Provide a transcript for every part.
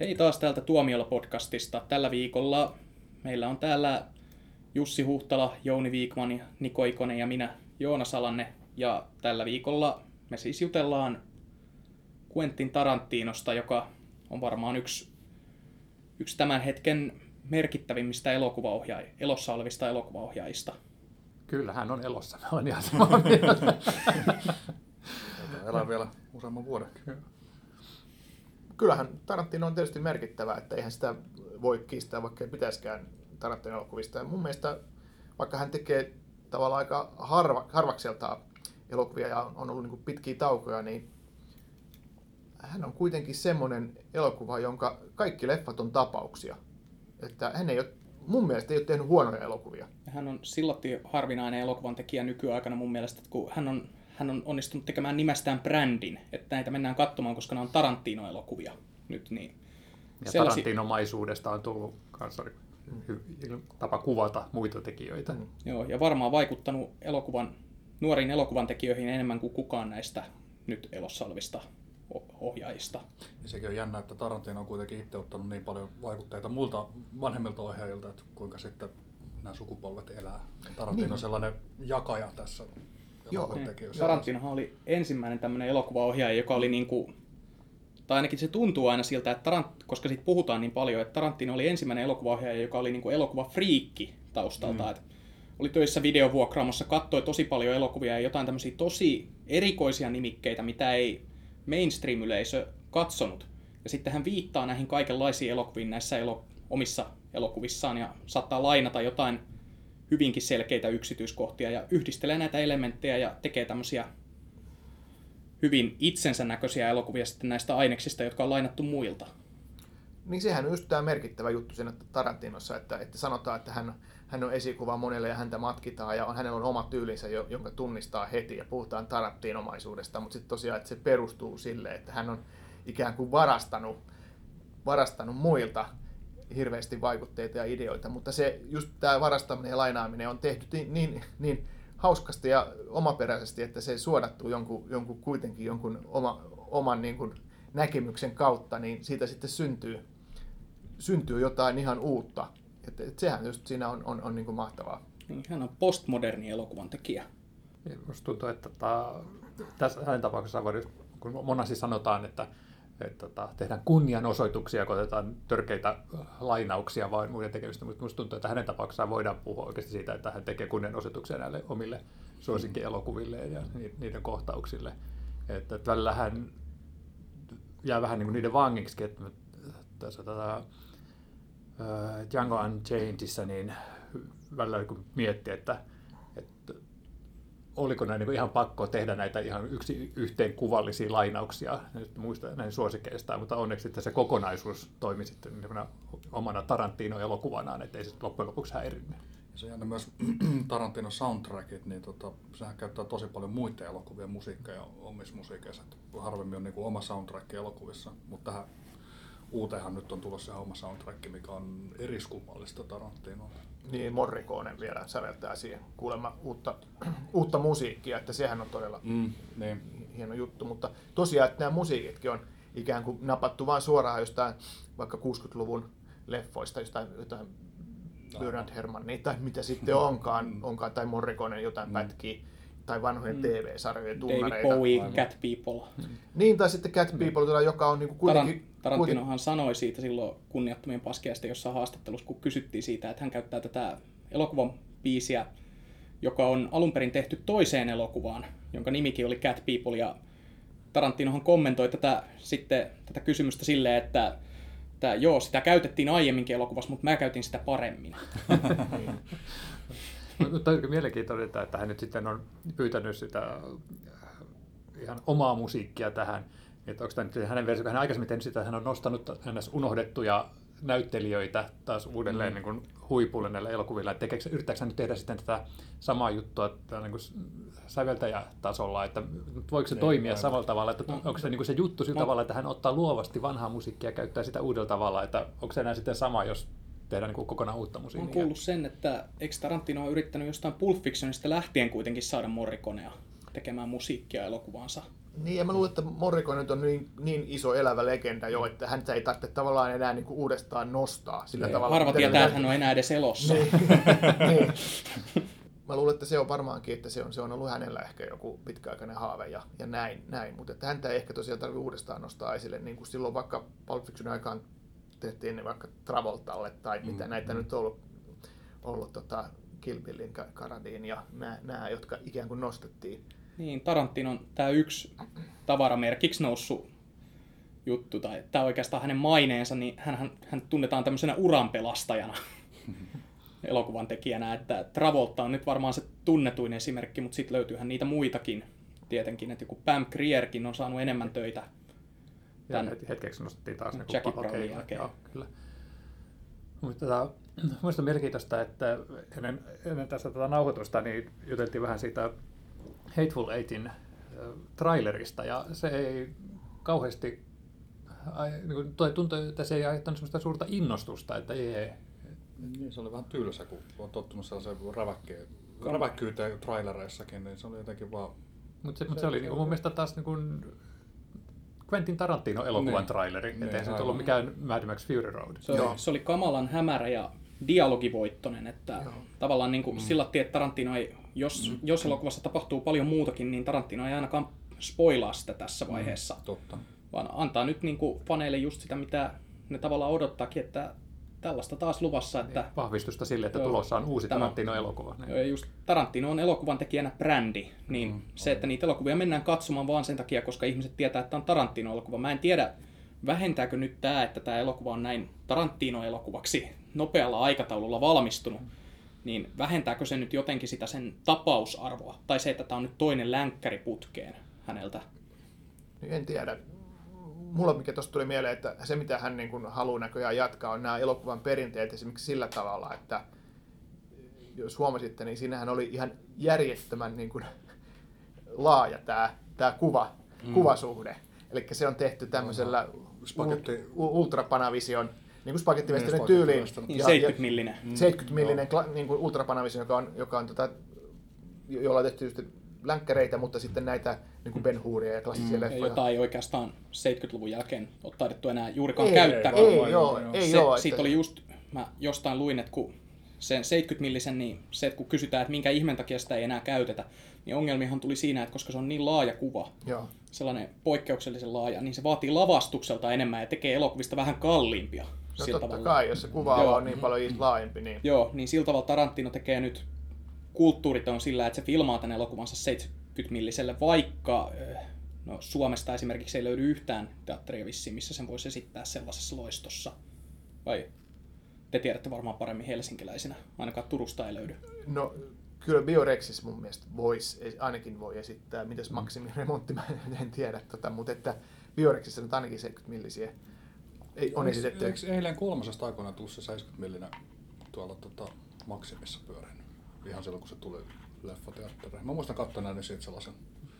Hei taas täältä Tuomiolla-podcastista. Tällä viikolla meillä on täällä Jussi Huhtala, Jouni Viikman, Niko Ikonen ja minä Joona Salanne. Ja tällä viikolla me siis jutellaan Quentin Tarantinosta, joka on varmaan yksi, yksi tämän hetken merkittävimmistä elokuvaohjaaj- elossa olevista elokuvaohjaajista. Kyllä, hän on elossa. Mä olen ihan samaa mieltä. Elää vielä useamman vuoden. Kyllähän Tarantino on tietysti merkittävä, että eihän sitä voi kiistää, vaikka ei pitäisikään Tarantinon elokuvista. Ja mun mielestä, vaikka hän tekee tavallaan aika harva, harvakseltaan elokuvia ja on ollut niin pitkiä taukoja, niin hän on kuitenkin semmoinen elokuva, jonka kaikki leffat on tapauksia. Että hän ei ole, mun mielestä ei ole tehnyt huonoja elokuvia. Hän on silloin harvinainen elokuvan tekijä nykyaikana mun mielestä, että kun hän on, hän on onnistunut tekemään nimestään brändin, että näitä mennään katsomaan, koska ne on Tarantino-elokuvia nyt. Niin Ja Tarantinomaisuudesta on tullut kanssa tapa kuvata muita tekijöitä. Mm. Joo, ja varmaan vaikuttanut elokuvan, nuoriin elokuvan tekijöihin enemmän kuin kukaan näistä nyt elossa olevista ohjaajista. Ja sekin on jännä, että Tarantino on kuitenkin itse ottanut niin paljon vaikutteita muilta vanhemmilta ohjaajilta, että kuinka sitten nämä sukupolvet elää. Tarantino on sellainen jakaja tässä Joo. Tarantinohan oli ensimmäinen tämmöinen elokuvaohjaaja, joka oli niin kuin, tai ainakin se tuntuu aina siltä, että Tarant, koska siitä puhutaan niin paljon, että Tarantino oli ensimmäinen elokuvaohjaaja, joka oli niin kuin elokuvafriikki taustalta. Mm. oli töissä videovuokraamossa, katsoi tosi paljon elokuvia ja jotain tämmöisiä tosi erikoisia nimikkeitä, mitä ei mainstream-yleisö katsonut. Ja sitten hän viittaa näihin kaikenlaisiin elokuviin näissä elo- omissa elokuvissaan ja saattaa lainata jotain hyvinkin selkeitä yksityiskohtia ja yhdistelee näitä elementtejä ja tekee tämmöisiä hyvin itsensä näköisiä elokuvia sitten näistä aineksista, jotka on lainattu muilta. Niin sehän on just tämä merkittävä juttu siinä Tarantinossa, että, että sanotaan, että hän, hän on esikuva monelle ja häntä matkitaan ja on, hänellä on oma tyylinsä, jonka tunnistaa heti ja puhutaan Tarantinomaisuudesta, mutta sitten tosiaan, että se perustuu sille, että hän on ikään kuin varastanut, varastanut muilta hirveästi vaikutteita ja ideoita, mutta se just tämä varastaminen ja lainaaminen on tehty niin, niin, niin hauskasti ja omaperäisesti, että se suodattuu jonkun, jonkun kuitenkin jonkun oma, oman niin kuin näkemyksen kautta, niin siitä sitten syntyy, syntyy jotain ihan uutta. Et, et sehän just siinä on, on, on niin kuin mahtavaa. Hän on postmoderni elokuvan tekijä. Minusta tuntuu, että ta, tässä hänen voi, kun monasti sanotaan, että, että ta, tehdään kunnianosoituksia, kun otetaan törkeitä lainauksia vain muiden tekemistä, mutta minusta tuntuu, että hänen tapauksessaan voidaan puhua oikeasti siitä, että hän tekee kunnianosoituksia näille omille suosikkielokuvilleen ja niiden kohtauksille. Että, että välillä hän jää vähän niin kuin niiden vangiksi, että tässä tätä uh, Django Unchainedissa niin välillä kun miettii, että, että oliko näin niin ihan pakko tehdä näitä ihan yksi yhteen kuvallisia lainauksia nyt muista näin suosikeista, mutta onneksi sitten se kokonaisuus toimi sitten omana Tarantino-elokuvanaan, ettei se loppujen lopuksi häirinnyt. Se on myös Tarantino soundtrackit, niin tota, sehän käyttää tosi paljon muiden elokuvien musiikkeja omissa musiikeissa. Harvemmin on niin kuin oma soundtrack elokuvissa, mutta tähän uuteenhan nyt on tulossa ihan oma soundtrack, mikä on eriskummallista Tarantinoa. Niin, Morricone vielä säveltää siihen kuulemma uutta, uutta musiikkia, että sehän on todella mm, niin. hieno juttu. Mutta tosiaan, että nämä musiikitkin on ikään kuin napattu vain suoraan jostain vaikka 60-luvun leffoista, jostain jotain Bernard Herrmannia tai mitä sitten onkaan, onkaan tai Morricone jotain mm. pätkiä tai vanhojen mm. TV-sarjojen tunnareita. David Bowie, Cat People. Niin, tai sitten Cat People, mm. joka on niin kuin kuitenkin... Tarant- Tarantinohan sanoi siitä silloin kunniattomien paskeasta jossain haastattelussa, kun kysyttiin siitä, että hän käyttää tätä elokuvan biisiä, joka on alun perin tehty toiseen elokuvaan, jonka nimikin oli Cat People, ja Tarantinohan kommentoi tätä, sitten, tätä kysymystä silleen, että että joo, sitä käytettiin aiemminkin elokuvassa, mutta mä käytin sitä paremmin. Mutta on mielenkiintoista, että hän nyt sitten on pyytänyt sitä ihan omaa musiikkia tähän. Että onko tämä nyt hänen versio, hän aikaisemmin tehnyt sitä, hän on nostanut hänes unohdettuja näyttelijöitä taas uudelleen mm. niin kuin huipulle näillä elokuvilla. Että tekeekö, yrittääkö hän nyt tehdä sitten tätä samaa juttua niin kuin säveltäjätasolla, että voiko se niin, toimia aivan. samalla tavalla, että no, onko se, niin kuin se juttu sillä no. tavalla, että hän ottaa luovasti vanhaa musiikkia ja käyttää sitä uudella tavalla, että onko se enää sitten sama, jos tehdään niin kuin kokonaan uutta musiikkia? Olen kuullut sen, että eikö Tarantino on yrittänyt jostain Pulp Fictionista lähtien kuitenkin saada Morriconea tekemään musiikkia elokuvaansa. Niin, ja mä luulen, että Morricone nyt on niin, niin iso elävä legenda jo, että hän ei tarvitse tavallaan enää niin kuin uudestaan nostaa sillä Ei, tavalla. Harva tietää, että hän on enää edes elossa. Niin. niin. Mä luulen, että se on varmaankin, että se on, se on ollut hänellä ehkä joku pitkäaikainen haave ja, ja näin, näin. mutta että häntä ei ehkä tosiaan tarvitse uudestaan nostaa esille, niin kuin silloin vaikka Pulp Fiction aikaan tehtiin ne vaikka Travoltalle tai mitä Mm, näitä mm. nyt on ollut, ollut tota Kill Billin, Ka- Karadin ja nämä, nämä, jotka ikään kuin nostettiin. Niin, Tarantinon tämä yksi tavaramerkiksi noussut juttu, tai tämä oikeastaan hänen maineensa, niin hän, hän tunnetaan tämmöisenä uranpelastajana elokuvan tekijänä, että Travolta on nyt varmaan se tunnetuin esimerkki, mutta sitten löytyyhän niitä muitakin tietenkin, että joku Pam Grierkin on saanut enemmän töitä. Ja heti- hetkeksi nostettiin taas ne Jackie Brownin jälkeen. Joo, kyllä. Mutta tota, on mielenkiintoista, että ennen, ennen tässä tätä nauhoitusta niin juteltiin vähän siitä Hateful Eightin äh, trailerista, ja se ei kauheasti, niin kuin, toi tuntui, että se ei aiheuttanut sellaista suurta innostusta, että jee, Niin, se oli vähän tylsä, kun on tottunut sellaiseen räväkkeen, räväkkyyteen trailereissakin, niin se oli jotenkin vaan... Mutta se, mut se oli niinku mun mielestä taas niinku Quentin Tarantino elokuvan Niin. traileri, Niin, ettei se nyt ollut mikään Mad Max Fury Road. Se oli, se oli kamalan hämärä ja dialogivoittonen, että Joo. tavallaan niin kuin mm. sillä että Tarantino ei, jos, mm. jos elokuvassa tapahtuu paljon muutakin, niin Tarantino ei ainakaan spoilaa sitä tässä vaiheessa, Totta. vaan antaa nyt niin kuin faneille just sitä, mitä ne tavallaan odottaakin, että tällaista taas luvassa, että Vahvistusta sille, että Joo. tulossa on uusi Tämä- Tarantino-elokuva. Niin. Just Tarantino on elokuvan tekijänä brändi, niin mm, se, että niitä elokuvia mennään katsomaan vaan sen takia, koska ihmiset tietää, että on Tarantino-elokuva. Mä en tiedä, vähentääkö nyt tämä, että tämä elokuva on näin Tarantino-elokuvaksi nopealla aikataululla valmistunut, niin vähentääkö se nyt jotenkin sitä sen tapausarvoa? Tai se, että tämä on nyt toinen länkkäri putkeen häneltä. En tiedä. Mulla mikä tuosta tuli mieleen, että se mitä hän niin kuin haluaa näköjään jatkaa on nämä elokuvan perinteet esimerkiksi sillä tavalla, että jos huomasitte, niin siinähän oli ihan järjettömän niin kuin laaja tämä, tämä kuva, mm. kuvasuhde. Eli se on tehty tämmöisellä Spagetti- ultrapanavision, niin spagettivestonin Niin, tyyliin. spagettivestonin. Niin Ja- 70 millinen. Mm. 70 millinen kla- niin kuin ultrapanavision, joka on, joka on tota, jo- jolla on tehty just länkkäreitä, mutta sitten näitä niin kuin Ben Huria ja klassisia mm, Ja leffoja. jota ei oikeastaan 70-luvun jälkeen ole taidettu enää juurikaan Ei, käyttää. ei, Joo, joo, joo. ei se, joo, siitä että- oli just, mä jostain luin, että kun sen 70-millisen, niin se, että kun kysytään, että minkä ihmen takia sitä ei enää käytetä, niin ongelmihan tuli siinä, että koska se on niin laaja kuva, Joo. sellainen poikkeuksellisen laaja, niin se vaatii lavastukselta enemmän ja tekee elokuvista vähän kalliimpia. No sillä totta tavalla. kai, jos se kuva Joo. on niin paljon laajempi, niin Joo, niin sillä tavalla Tarantino tekee nyt kulttuuriton sillä, että se filmaa tämän elokuvansa 70-milliselle, vaikka eh, no, Suomesta esimerkiksi ei löydy yhtään teatteria vissiin, missä sen voisi esittää sellaisessa loistossa. Vai te tiedätte varmaan paremmin helsinkiläisinä, ainakaan Turusta ei löydy. no kyllä Biorexis mun mielestä voisi, ainakin voi esittää, mitäs maksimiremontti, mä en tiedä, tota, mutta että Biorexissa nyt ainakin 70 millisiä ei, on esitetty. Eikö eilen kolmosesta aikoinaan tullut se 70 millinen tuolla tota, Maksimissa pyörinyt? Ihan silloin, kun se tuli leffateatteriin. Mä muistan katsoneeni siitä sellaisen.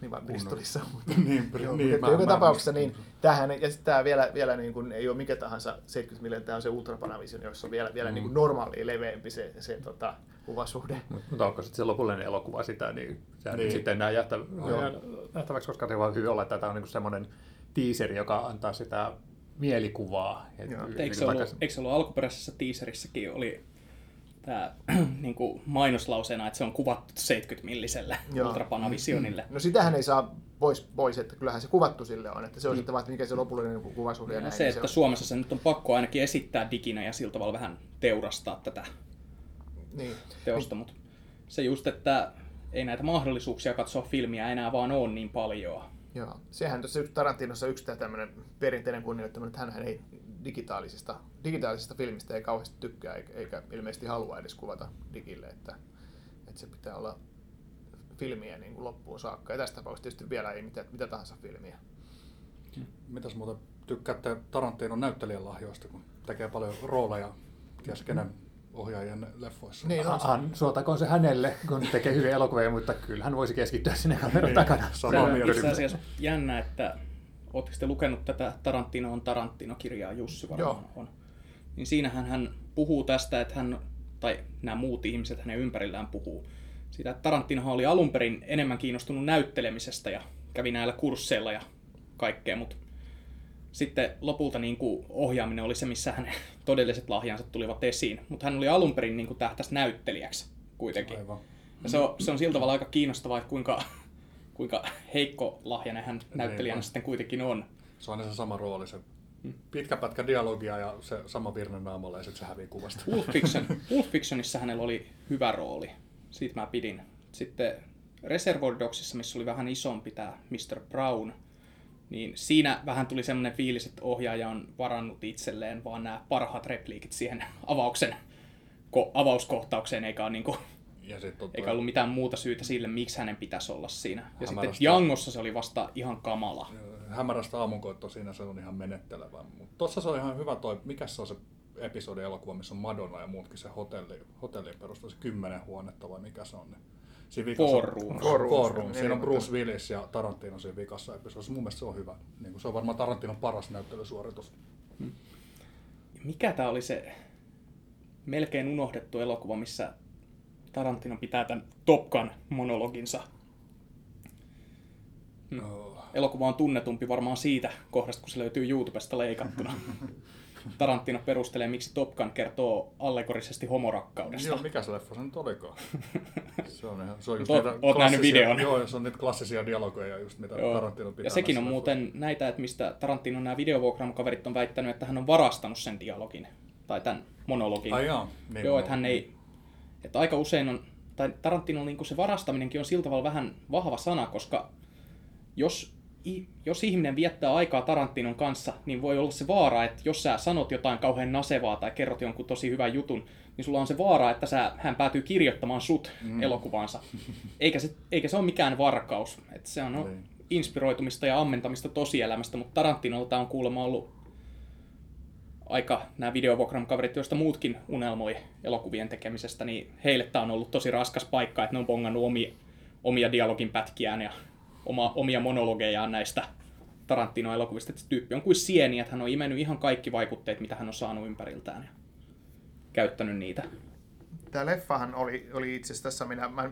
Niin Bristolissa. Mutta, niin, joo, niin, mutta mä- joka mä tapauksessa muistan. niin tämähän, ja sitten tämä vielä, vielä niin kuin, ei ole mikä tahansa 70 millinen, tämä on se Ultrapanavision, jossa on vielä, vielä Mm. niin kuin normaali leveämpi se, se tota, kuvasuhde. Mutta onko sitten se lopullinen elokuva sitä, niin sehän Niin. niin. sitten enää jättä, nähtäväksi, koska se voi hyvin olla, että tämä on niinku semmoinen teaseri, joka antaa sitä mielikuvaa. Et Joo. niinku Eikö se, vaikka- ollut, eikö se ollut alkuperäisessä teaserissäkin oli tämä niin kuin mainoslauseena, että se on kuvattu 70-milliselle Joo. Ultrapanavisionille. No sitähän ei saa pois, pois, että kyllähän se kuvattu sille on, että se on sitten vaan, että mikä se lopullinen kuvasuhde ja Ja näin. se, niin että on- Suomessa se nyt on pakko ainakin esittää diginä ja sillä tavalla vähän teurastaa tätä Niin. teosta, mutta se just, että ei näitä mahdollisuuksia katsoa filmiä enää vaan ole niin paljon. Joo. Sehän tuossa yksi Tarantinossa yksi tämmöinen perinteinen kunnioittaminen, että hän ei digitaalisesta, digitaalisesta filmistä ei kauheasti tykkää eikä, eikä ilmeisesti halua edes kuvata digille, että, että se pitää olla filmiä niin kuin loppuun saakka. Ja tässä tapauksessa tietysti vielä ei mitä, mitä tahansa filmiä. Mitäs muuten tykkäätte Tarantinon näyttelijän lahjoista, kun tekee paljon rooleja ties kenen ohjaajien leffoissa? Niin, on se. Han, suotakoon se hänelle, kun tekee hyviä elokuvia, mutta kyllä hän voisi keskittyä sinne kameran takana. samaa Se- mieltä. Itse asiassa jännä, että Oletteko te lukenut tätä Tarantino on Tarantino-kirjaa? Jussi varmaan Joo. on. Niin siinähän hän puhuu tästä, että hän, tai nämä muut ihmiset hänen ympärillään puhuu, siitä, että Tarantinohan oli alun perin enemmän kiinnostunut näyttelemisestä ja kävi näillä kursseilla ja kaikkea, mutta sitten lopulta niin kuin ohjaaminen oli se, missä hänen todelliset lahjansa tulivat esiin. Mutta hän oli alun perin niin kuin tähtäisi näyttelijäksi kuitenkin. Aivan. Ja se on, se on sillä tavalla aika kiinnostavaa, että kuinka, kuinka heikko lahjainen hän näyttelijänä Niinpä. sitten kuitenkin on. Se on aina se sama rooli, se Hmm. pitkä pätkä dialogia ja se sama virne naamalla ja sitten se hävii kuvasta. Wolf, Fiction, Wolf Fictionissa hänellä oli hyvä rooli. Siitä mä pidin. Sitten Reservoir Dogsissa, missä oli vähän isompi tämä Mr. Brown, niin siinä vähän tuli semmoinen fiilis, että ohjaaja on varannut itselleen vaan nämä parhaat repliikit siihen avauksen, ko, avauskohtaukseen, eikä, ole niinku, Ja sit on eikä ollut mitään muuta syytä sille, miksi hänen pitäisi olla siinä. Ja sitten. Jangossa se oli vasta ihan kamala. hämärästä aamunkoitto siinä se on ihan menettelevä. Mutta tossa se on ihan hyvä toi, mikä se on se episodi elokuva, missä on Madonna ja muutkin se hotelli, hotelliin perustuu se kymmenen huonetta vai mikä se on. Niin. Siinä vikassa- Four Rooms. Four Rooms, Four Rooms. niin, Siinä on niin, Bruce Willis ja Tarantino siinä vikassa episodissa. Mun mielestä se on hyvä. Niin kuin se on varmaan Tarantinon paras näyttelysuoritus. Mikä tämä oli se melkein unohdettu elokuva, missä Tarantino pitää tämän Top Gun monologinsa. Oh. Elokuva on tunnetumpi varmaan siitä kohdasta, kun se löytyy YouTubesta leikattuna. Tarantino perustelee, miksi Top Gun kertoo allegorisesti homorakkaudesta. Joo, mikä se leffa se nyt olikaan? Se on, ihan, se on just Oot- niitä oot nähnyt videon. Joo, se on niitä klassisia dialogeja just mitä Joo. Tarantino pitää. Ja sekin on näissä muuten näitä, että mistä Tarantinon nämä videovuokraamokaverit on väittänyt, että hän on varastanut sen dialogin, tai tämän monologin. Ai jaa, niin Joo, että hän ei, että aika usein on, tai Tarantinon niin se varastaminenkin on sillä tavalla vähän vahva sana, koska jos, jos ihminen viettää aikaa Tarantinon kanssa, niin voi olla se vaara, että jos sä sanot jotain kauhean nasevaa tai kerrot jonkun tosi hyvän jutun, niin sulla on se vaara, että sä, hän päätyy kirjoittamaan sut mm. elokuvaansa. Eikä se, eikä se ole mikään varkaus. Että se on no, inspiroitumista ja ammentamista tosielämästä, mutta Tarantinolta on kuulemma ollut aika nämä videovogram-kaverit, joista muutkin unelmoi elokuvien tekemisestä, niin heille tämä on ollut tosi raskas paikka, että ne on bongannut omia, omia dialogin pätkiään ja oma, omia monologejaan näistä Tarantino-elokuvista. Että se tyyppi on kuin sieni, että hän on imennyt ihan kaikki vaikutteet, mitä hän on saanut ympäriltään ja käyttänyt niitä. Tämä leffahan oli, oli itse asiassa tässä, minä mä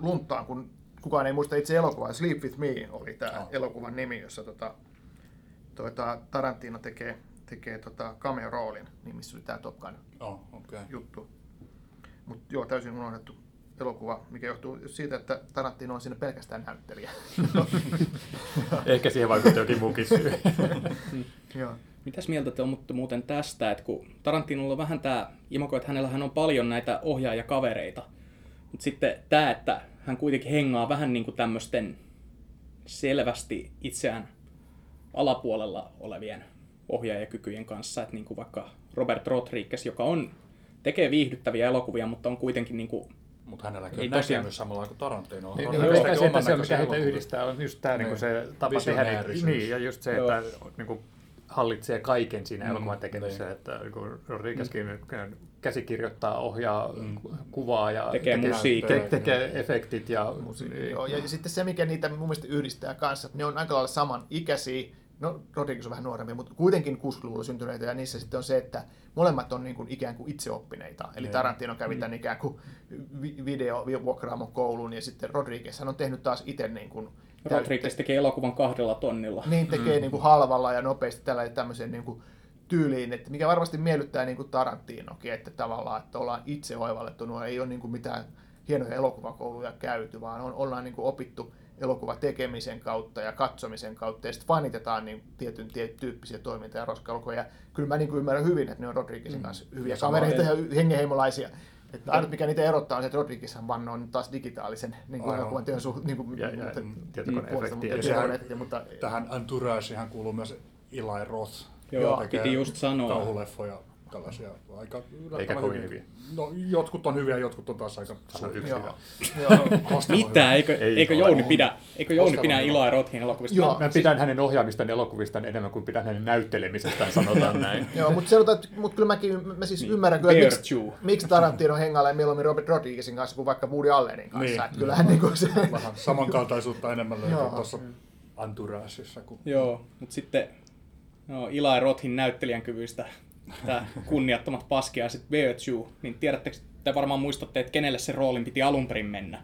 lunttaan, kun kukaan ei muista itse elokuvaa. Sleep With Me oli tämä Joo. elokuvan nimi, jossa tota, tuota, Tarantino tekee, tekee tota cameo-roolin, niin missä oli tämä Top Gun Joo, okei. Okay. juttu. Mutta joo, täysin unohdettu elokuva, mikä johtuu siitä, että Tarantino on siinä pelkästään näyttelijä. Ehkä siihen vaikutti jokin muukin syy. joo. Mitäs mieltä te olette muuten tästä, että kun Tarantinolla on vähän tämä imako, että hänellähän on paljon näitä ohjaajakavereita, mutta sitten tämä, että hän kuitenkin hengaa vähän niin kuin tämmöisten selvästi itseään alapuolella olevien ohjaajakykyjen kanssa, että niin kuin vaikka Robert Rodriguez, joka on, tekee viihdyttäviä elokuvia, mutta on kuitenkin niin kuin, Mutta hänelläkin Ei on tosiaan. näkemys samalla kuin Tarantino. Niin, On niin, ehkä se, että se on, mikä heitä yhdistää, on just tämä Niin. niin. se tapa tehdä. Niin, ja just se, että niin kuin, hallitsee kaiken siinä Mm, elokuvan tekemisessä, niin. että niin kuin Rodriguezkin käsikirjoittaa, ohjaa ku- kuvaa ja Tekee musiikkia. te- tekee efektit ja Musiikki, joo. Ja sitten se, mikä niitä mun mielestä yhdistää kanssa, että ne on aika lailla saman ikäisiä, no Rodriguez on vähän nuorempi, mutta kuitenkin 60-luvulla syntyneitä, ja niissä sitten on se, että molemmat on niin kuin ikään kuin itseoppineita. Eli Niin. Tarantino kävi tämän ikään kuin vi- video vuokraamon koulun, ja sitten Rodriguez hän on tehnyt taas itse niin kuin Rodriguez tekee elokuvan kahdella tonnilla. niin tekee mm. niin kuin halvalla ja nopeasti tällä tämmöiseen niin kuin tyyliin, että mikä varmasti miellyttää niin kuin Tarantinokin, että tavallaan, että ollaan itse oivallettu, nuo ei ole niin kuin mitään hienoja elokuvakouluja käyty, vaan on, ollaan niin kuin opittu elokuva tekemisen kautta ja katsomisen kautta, ja sitten fanitetaan niin tietyn tie- tyyppisiä toiminta- ja roskaelokuvia. Ja kyllä mä niin kuin ymmärrän hyvin, että ne on Rodriguezin kanssa hyviä Ja sama- kavereita ja hengenheimolaisia. Että ainut mikä niitä erottaa on se, että Rodriguezhan vannoo nyt taas digitaalisen niin kuin elokuvan teon suhteen. Niin kuin, Ja- ja mutta- tietokoneefektiä. mutta- Ja mutta- sehän- tietokoneefektiä, mutta Tähän Entourageen kuuluu myös Eli Roth. Joo, joka tekee piti just sanoa. Kauhuleffoja, tällaisia aika yllättävän kovin hyviä. No, jotkut on hyviä, jotkut on taas aika. Hostel on Mitä? Eikö, Ei eikö. Jouni pidä, eikö Jouni pidä. Iloa Rothin elokuvista? Joo. Mä pidän hänen ohjaamistaan elokuvista enemmän kuin pidän hänen näyttelemisestään, sanotaan näin. Joo, mutta sanotaan, että mutta kyllä mäkin mä siis Niin. ymmärrän kyllä, miksi, miksi Tarantino hengailee mieluummin Robert Rodriguezin kanssa kuin vaikka Woody Allenin kanssa. Niin. Että kyllähän niin kuin se... Vähän samankaltaisuutta enemmän löytyy Joo. tuossa Entourageissa. Kuin... Joo, mutta sitten no, Eli Rothin näyttelijän kyvyistä tämä kunniattomat paskia ja sitten Bear Chew, niin tiedättekö, te varmaan muistatte, että kenelle se roolin piti alun perin mennä?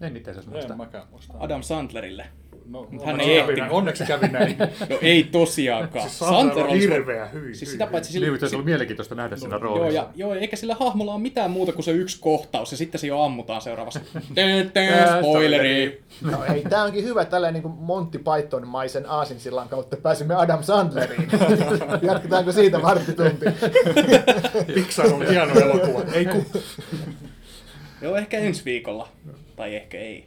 En itse asiassa En muista. mäkään muista. Adam Sandlerille. No, Hän onneksi, ei ehtinyt. näin, onneksi kävi näin. No ei tosiaankaan. Siis Sandler on hirveä, hyi, Siis hyi, sitä paitsi Niin, sillä, mutta se on mielenkiintoista nähdä siinä Joo, roolissa. ja, joo, eikä sillä hahmolla ole mitään muuta kuin se yksi kohtaus, ja sitten se jo ammutaan seuraavassa. Spoileri! No ei, tämä onkin hyvä tällä niin Monty Python-maisen aasinsillan kautta pääsimme Adam Sandleriin. Jatketaanko siitä varttitunti? Pixar on hieno elokuva. Ei ku... Joo, ehkä ensi viikolla. Tai ehkä ei.